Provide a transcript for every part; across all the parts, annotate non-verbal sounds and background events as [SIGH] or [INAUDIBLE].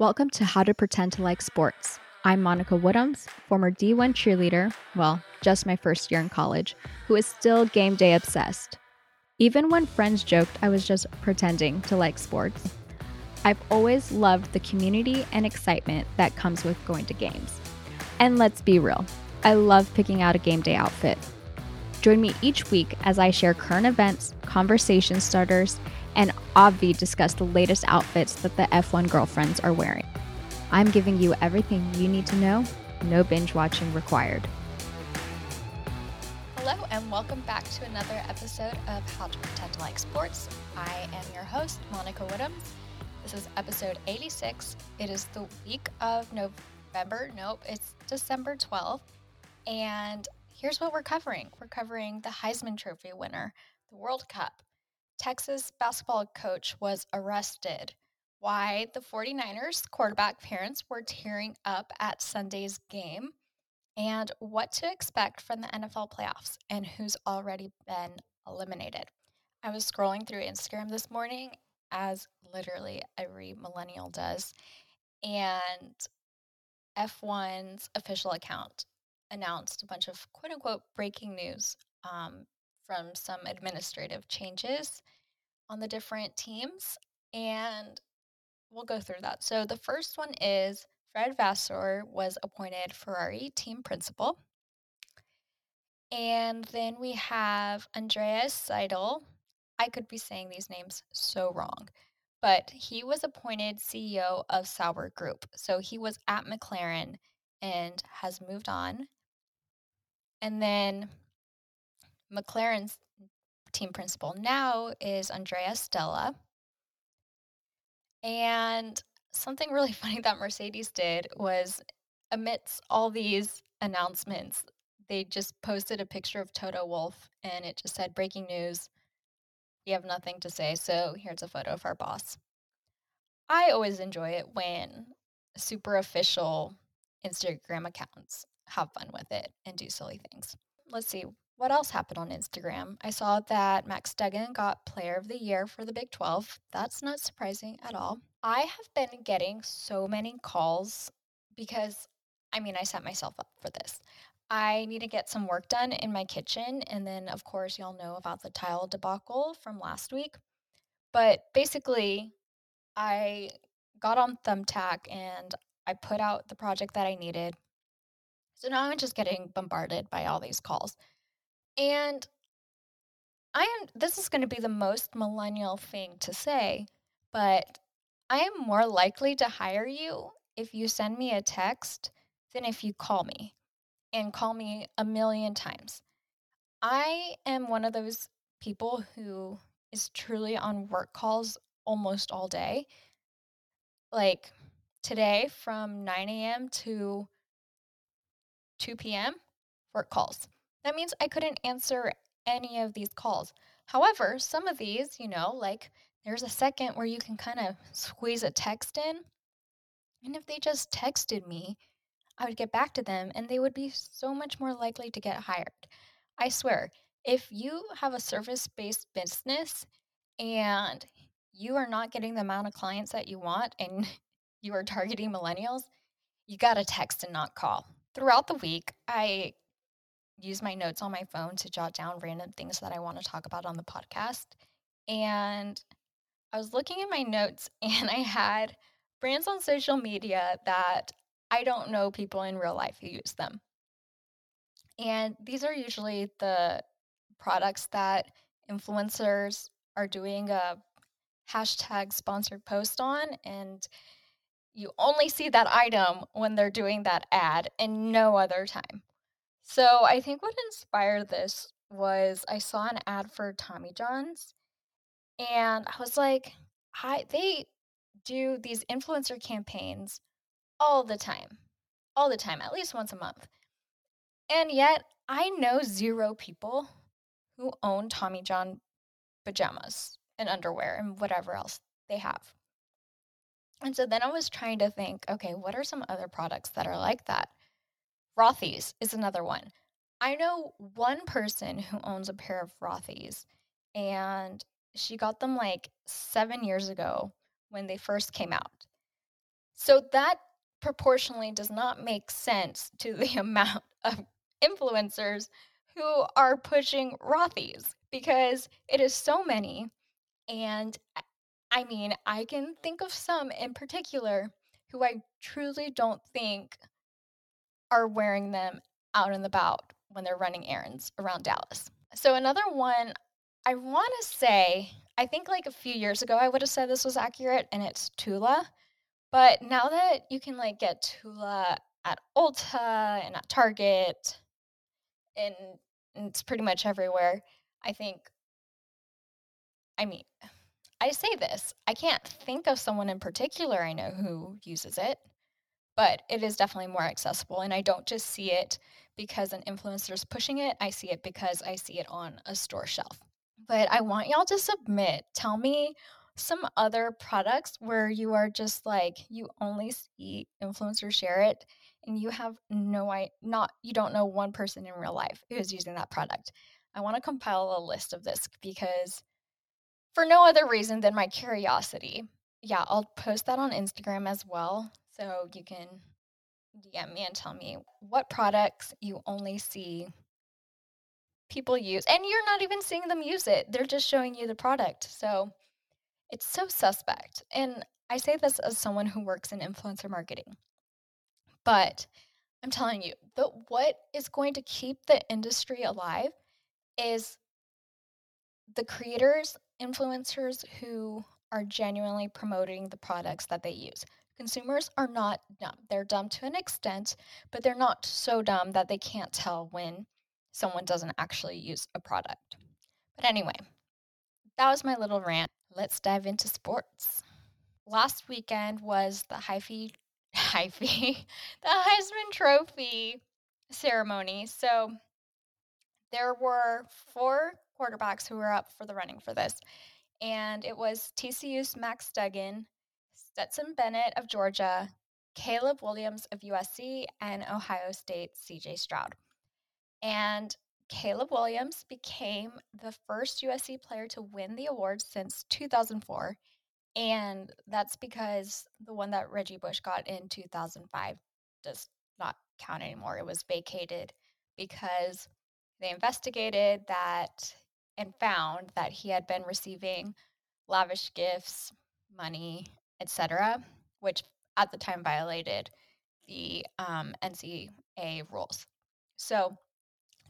Welcome to How to Pretend to Like Sports. I'm Monica Woodhams, former D1 cheerleader, well, just my first year in college, who is still game day obsessed. Even when friends joked I was just pretending to like sports, I've always loved the community and excitement that comes with going to games. And let's be real, I love picking out a game day outfit. Join me each week as I share current events, conversation starters, and Obvi discuss the latest outfits that the F1 girlfriends are wearing. I'm giving you everything you need to know, no binge watching required. Hello, and welcome back to another episode of How to Pretend to Like Sports. I am your host, Monica Woodhams. This is episode 86. It is the week of November. Nope, it's December 12th. And here's what we're covering we're covering the Heisman Trophy winner, the World Cup, Texas basketball coach was arrested. Why the 49ers quarterback parents were tearing up at Sunday's game, and what to expect from the NFL playoffs and who's already been eliminated. I was scrolling through Instagram this morning, as literally every millennial does, and F1's official account announced a bunch of quote unquote breaking news um, from some administrative changes on the different teams. And we'll go through that. So the first one is Fred Vasseur was appointed Ferrari team principal. And then we have Andreas Seidl. I could be saying these names so wrong, but he was appointed CEO of Sauber Group. So he was at McLaren and has moved on. And then McLaren's team principal now is Andrea Stella. And something really [LAUGHS] funny that Mercedes did was amidst all these announcements, they just posted a picture of Toto Wolff and it just said breaking news. You have nothing to say, so here's a photo of our boss. I always enjoy it when super official Instagram accounts have fun with it and do silly things. Let's see, what else happened on Instagram? I saw that Max Duggan got Player of the Year for the Big 12. That's not surprising at all. I have been getting so many calls because, I mean, I set myself up for this. I need to get some work done in my kitchen. And then, of course, y'all know about the tile debacle from last week. But basically, I got on Thumbtack and I put out the project that I needed. So now I'm just getting bombarded by all these calls. And I am this is going to be the most millennial thing to say, but I am more likely to hire you if you send me a text than if you call me and call me a million times. I am one of those people who is truly on work calls almost all day. Like today from 9 a.m. to 2 p.m. for calls. That means I couldn't answer any of these calls. However, some of these, you know, like there's a second where you can kind of squeeze a text in. And if they just texted me, I would get back to them and they would be so much more likely to get hired. I swear, if you have a service based business and you are not getting the amount of clients that you want and [LAUGHS] you are targeting millennials, you got to text and not call. Throughout the week, I use my notes on my phone to jot down random things that I want to talk about on the podcast. And I was looking at my notes [LAUGHS] and I had brands on social media that I don't know people in real life who use them. And these are usually the products that influencers are doing a hashtag sponsored post on. And you only see that item when they're doing that ad and no other time. So I think what inspired this was I saw an ad for Tommy John's and I was like, I they do these influencer campaigns all the time. All the time, at least once a month. And yet I know zero people who own Tommy John pajamas and underwear and whatever else they have. And so then I was trying to think, okay, what are some other products that are like that? Rothy's is another one. I know one person who owns a pair of Rothy's, and she got them like seven years ago when they first came out. So that proportionally does not make sense to the [LAUGHS] amount of influencers who are pushing Rothy's because it is so many. And I mean, I can think of some in particular who I truly don't think are wearing them out and about when they're running errands around Dallas. So, another one I want to say, I think like a few years ago, I would have said this was accurate, and it's Tula. But now that you can like get Tula at Ulta and at Target, and, it's pretty much everywhere, I think, I mean, I say this, I can't think of someone in particular I know who uses it, but it is definitely more accessible. And I don't just see it because an influencer is pushing it, I see it because I see it on a store shelf. But I want y'all to submit. Tell me some other products where you are just like you only see influencers share it and you have no I not you don't know one person in real life who is using that product. I want to compile a list of this because for no other reason than my curiosity. Yeah, I'll post that on Instagram as well so you can DM me and tell me what products you only see people use and you're not even seeing them use it. They're just showing you the product. So it's so suspect. And I say this as someone who works in influencer marketing. But I'm telling you, that what is going to keep the industry alive is the creators, influencers who are genuinely promoting the mm-hmm. products that they use. Consumers are not dumb. They're dumb to an extent, but they're not so dumb that they can't tell when someone doesn't actually use a product. But anyway, that was my little rant. Let's dive into sports. Last weekend was the Hyphy, [LAUGHS] Hyphy, the Heisman Trophy ceremony. So there were four quarterbacks who were up for the running for this. And it was TCU's Max Duggan, Stetson Bennett of Georgia, Caleb Williams of USC, and Ohio State's CJ Stroud. And Caleb Williams became the first USC player to win the award since 2004. And that's because the one that Reggie Bush got in 2005 does not count anymore. It was vacated because they investigated that and found that he had been receiving lavish gifts, money, etc., which at the time violated the um, NCAA rules. So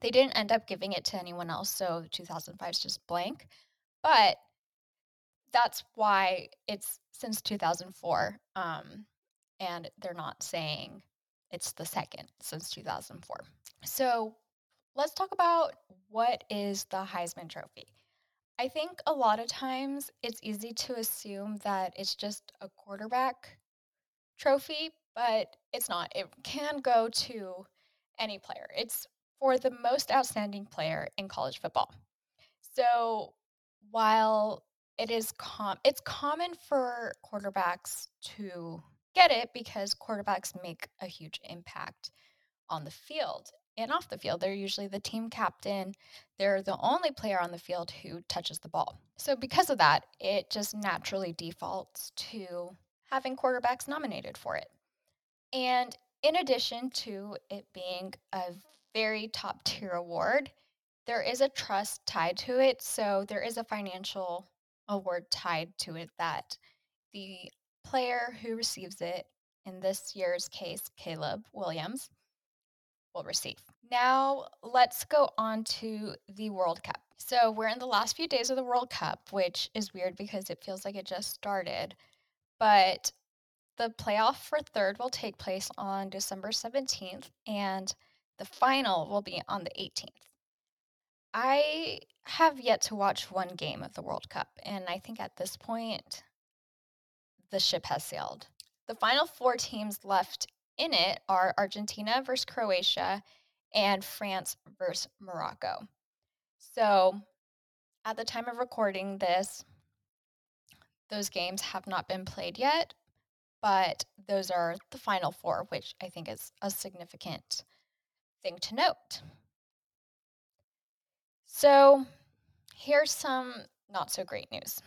they didn't end up giving it to anyone else. So 2005 is just blank. But that's why it's since 2004. Um, and they're not saying it's the second since 2004. So let's talk about what is the Heisman Trophy. I think a lot of times it's easy to assume that it's just a quarterback trophy, but it's not. It can go to any player. It's for the most outstanding player in college football. So while it is com it's common for quarterbacks to get it because quarterbacks make a huge impact on the field and off the field. They're usually the team captain. They're the only player on the field who touches the ball. So, because of that, it just naturally defaults to having quarterbacks nominated for it. And in addition to it being a very top tier award, there is a trust tied to it. So, there is a financial award tied to it that the player who receives it, in this year's case, Caleb Williams, will receive. Now, let's go on to the World Cup. So, we're in the last few days of the World Cup, which is weird because it feels like it just started. But the playoff for third will take place on December 17th, and the final will be on the 18th. I have yet to watch one game of the World Cup, and I think at this point, the ship has sailed. The final four teams left in it are Argentina versus Croatia and France versus Morocco. So, at the time of recording this, those games have not been played yet, but those are the final four, which I think is a significant thing to note. So, here's some not so great news.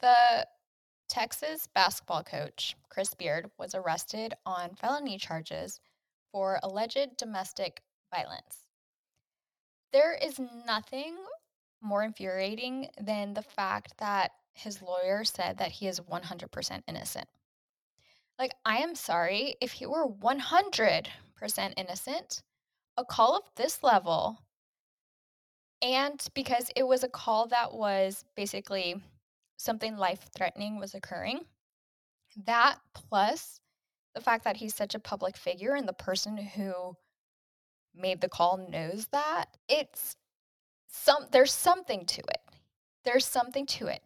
The Texas basketball coach Chris Beard was arrested on felony charges for alleged domestic violence. There is nothing more infuriating than the fact that his lawyer said that he is 100% innocent. Like, I am sorry, if he were 100% innocent, a call of this level, and because it was a call that was basically something life threatening was occurring, that plus the fact that he's such a public figure and the person who made the call knows that, it's some there's something to it. There's something to it.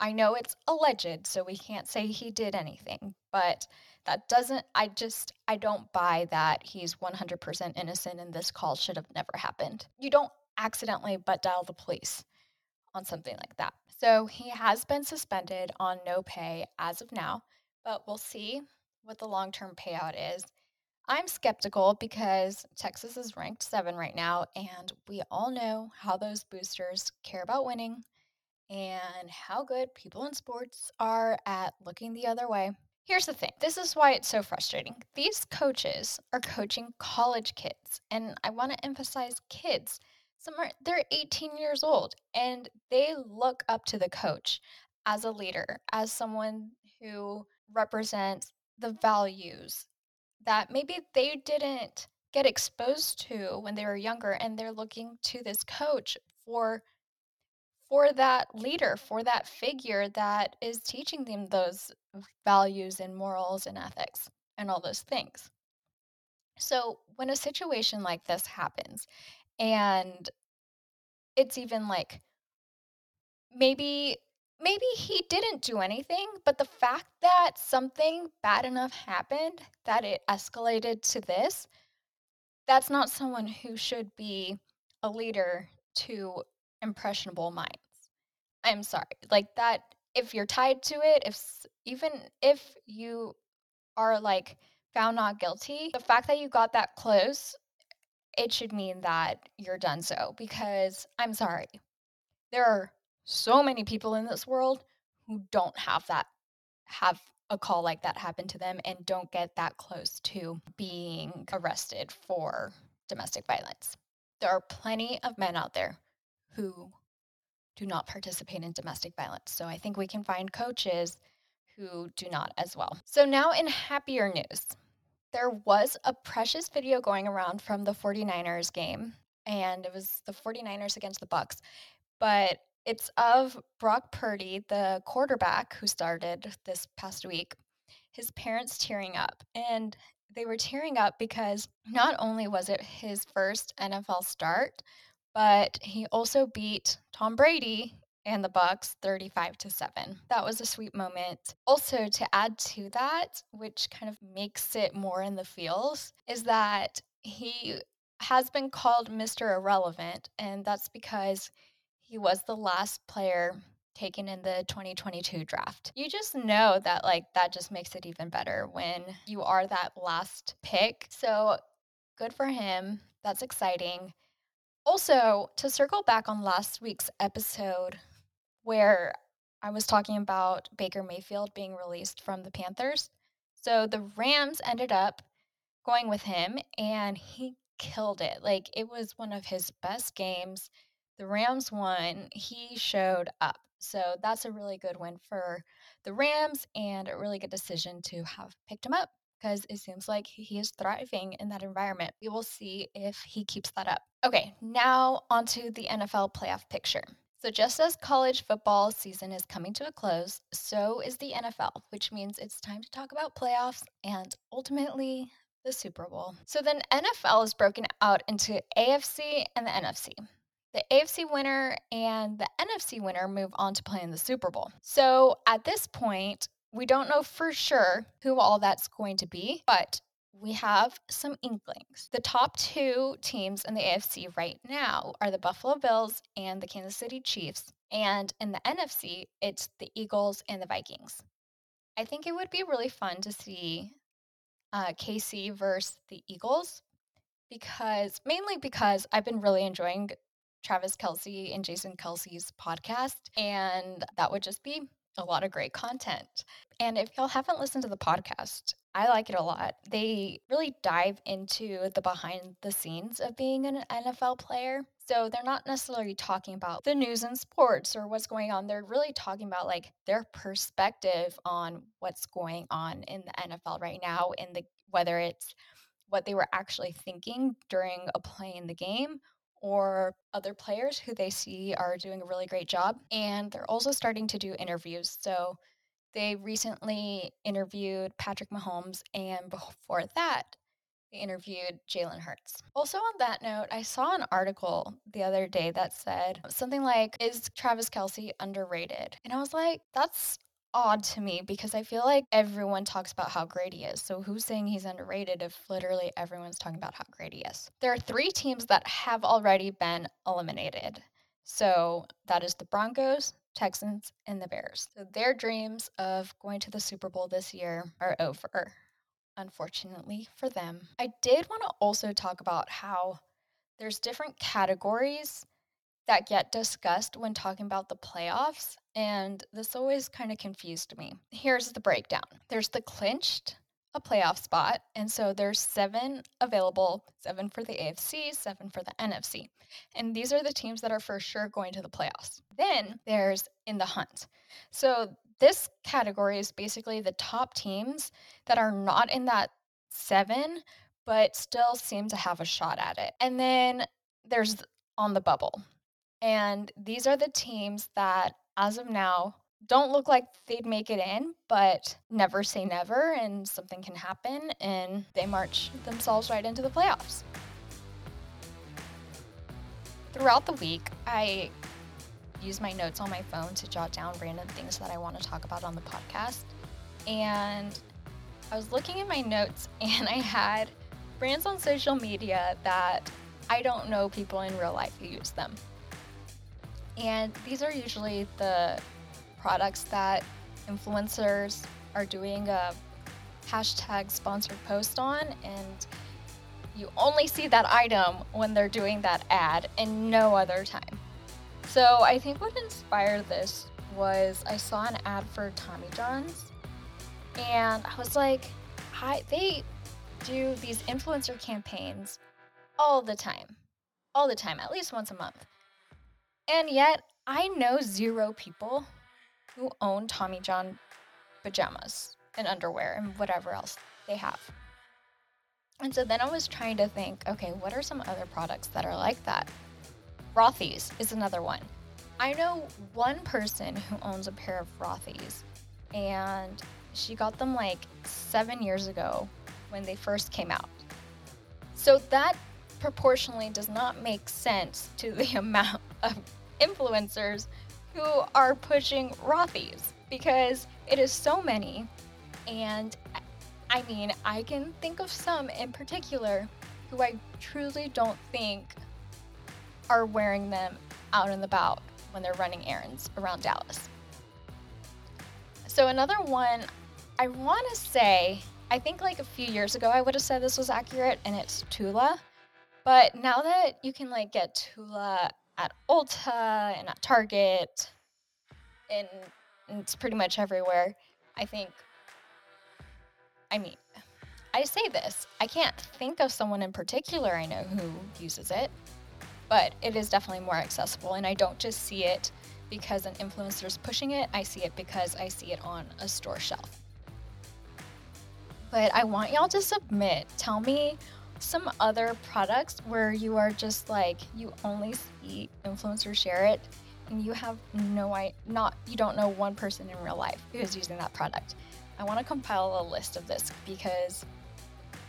I know it's alleged, so we can't say he did anything, but that doesn't I just I don't buy that he's 100% innocent and this call should have never happened. You don't accidentally butt dial the police on something like that. So he has been suspended on no pay as of now, but we'll see what the long-term payout is. I'm skeptical because Texas is ranked 7 right now and we all know how those boosters care about winning and how good people in sports are at looking the other way. Here's the thing this is why it's so frustrating. These coaches are coaching college kids, and I want to emphasize kids. Some are they're 18 years old and they look up to the coach as a leader, as someone who represents the values that maybe they didn't get exposed to when they were younger and they're looking to this coach for for that leader, for that figure that is teaching them those values and morals and ethics and all those things. So, when a situation like this happens, and it's even like maybe maybe he didn't do anything, but the fact that something bad enough happened that it escalated to this, that's not someone who should be a leader to impressionable minds. I'm sorry. Like that if you're tied to it, if even if you are like found not guilty, the fact that you got that close, it should mean that you're done so because I'm sorry. There are so many people in this world who don't have that have a call like that happen to them and don't get that close to being arrested for domestic violence. There are plenty of men out there who do not participate in domestic violence. So I think we can find coaches who do not as well. So now in happier news, there was a precious video going around from the 49ers game and it was the 49ers against the Bucs. But it's of Brock Purdy, the quarterback who started this past week. His parents tearing up and they were tearing up because not only was it his first NFL start, but he also beat Tom Brady and the Bucs 35 to 7. That was a sweet moment. Also to add to that, which kind of makes it more in the feels, is that he has been called Mr. Irrelevant and that's because he was the last player taken in the 2022 draft. You just know that like that just makes it even better when you are that last pick. So good for him. That's exciting. Also, to circle back on last week's episode where I was talking about Baker Mayfield being released from the Panthers. So the Rams ended up going with him and he killed it. Like it was one of his best games. The Rams won. He showed up. So that's a really good win for the Rams and a really good decision to have picked him up because it seems like he is thriving in that environment. We will see if he keeps that up. Okay, now onto the NFL playoff picture. So, just as college football season is coming to a close, so is the NFL, which means it's time to talk about playoffs and ultimately the Super Bowl. So, then NFL is broken out into AFC and the NFC. The AFC winner and the NFC winner move on to play in the Super Bowl. So, at this point, we don't know for sure who all that's going to be, but we have some inklings. The top two teams in the AFC right now are the Buffalo Bills and the Kansas City Chiefs. And in the NFC, it's the Eagles and the Vikings. I think it would be really fun to see uh, KC versus the Eagles because mainly because I've been really enjoying Travis Kelce and Jason Kelce's podcast, and that would just be a lot of great content. And if y'all haven't listened to the podcast, I like it a lot. They really dive into the behind the scenes of being an NFL player. So they're not necessarily talking about the news and sports or what's going on. They're really talking about like their perspective on what's going on in the NFL right now in the whether it's what they were actually thinking during a play in the game or other players who they see are doing a really great job. And they're also starting to do interviews. So they recently interviewed Patrick Mahomes, and before that, they interviewed Jalen Hurts. Also, on that note, I saw an article the other day that said something like, Is Travis Kelce underrated? And I was like, That's odd to me because I feel like everyone talks about how great he is. So who's saying he's underrated if literally everyone's talking about how great he is? There are three teams that have already been eliminated. So that is the Broncos, Texans, and the Bears. So their dreams of going to the Super Bowl this year are over, unfortunately for them. I did want to also talk about how there's different categories that get discussed when talking about the playoffs, and this always kind of confused me. Here's the breakdown there's the clinched a playoff spot, and so there's seven available seven for the AFC, seven for the NFC. And these are the teams that are for sure going to the playoffs. Then there's in the hunt. So this category is basically the top teams that are not in that seven, but still seem to have a shot at it. And then there's on the bubble. And these are the teams that, as of now, don't look like they'd make it in, but never say never, and something can happen, and they march themselves right into the playoffs. Throughout the week, I use my notes on my phone to jot down random things that I want to talk about on the podcast. And I was looking in my notes, [LAUGHS] and I had brands on social media that I don't know people in real life who use them. And these are usually the products that influencers are doing a hashtag sponsored post on. And you only see that item when they're doing that ad and no other time. So I think what inspired this was I saw an ad for Tommy John's and I was like, hi, they do these influencer campaigns all the time, all the time, at least once a month. And yet, I know zero people who own Tommy John pajamas and underwear and whatever else they have. And so then I was trying to think okay, what are some other products that are like that? Rothy's is another one. I know one person who owns a pair of Rothy's, and she got them like seven years ago when they first came out. So that proportionally does not make sense to the [LAUGHS] amount of influencers who are pushing Rothy's because it is so many. And I mean, I can think of some in particular who I truly don't think are wearing them out and about when they're running errands around Dallas. So, another one, I want to say, I think like a few years ago, I would have said this was accurate, and it's Tula. But now that you can like get Tula at Ulta and at Target, and it's pretty much everywhere. I think, I mean, I say this, I can't think of someone in particular I know who uses it, but it is definitely more accessible. And I don't just see it because an influencer is pushing it, I see it because I see it on a store shelf. But I want y'all to submit. Tell me some other products where you are just like you only see influencers share it and you have no I not you don't know one person in real life who is using that product. I want to compile a list of this because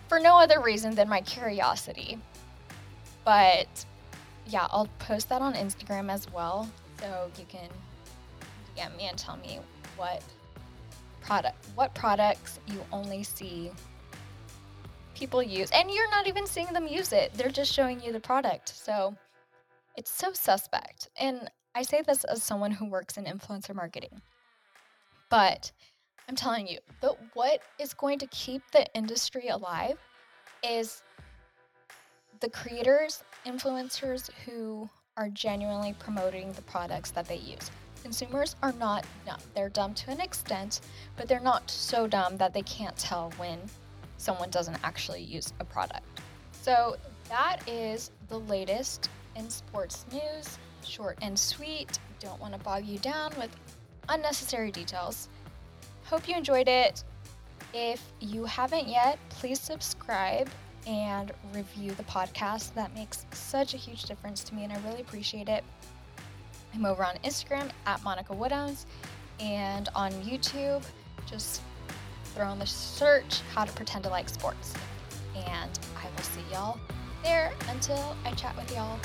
for no other reason than my curiosity. But yeah, I'll post that on Instagram as well so you can DM me and tell me what product what products you only see people use. And you're not even seeing them use it, they're just showing you the product. So it's so suspect. And I say this as someone who works in influencer marketing. But I'm telling you, but what is going to keep the industry alive is the creators, influencers who are genuinely promoting the products that they use. Consumers are not dumb. They're dumb to an extent, but they're not so dumb that they can't tell when someone doesn't actually use a product. So that is the latest in sports news. Short and sweet. Don't want to bog you down with unnecessary details. Hope you enjoyed it. If you haven't yet, please subscribe and review the podcast. That makes such a huge difference to me, and I really appreciate it. I'm over on Instagram at Monica Woodhams and on YouTube. Just throw in the search how to pretend to like sports. And I will see y'all there until I chat with y'all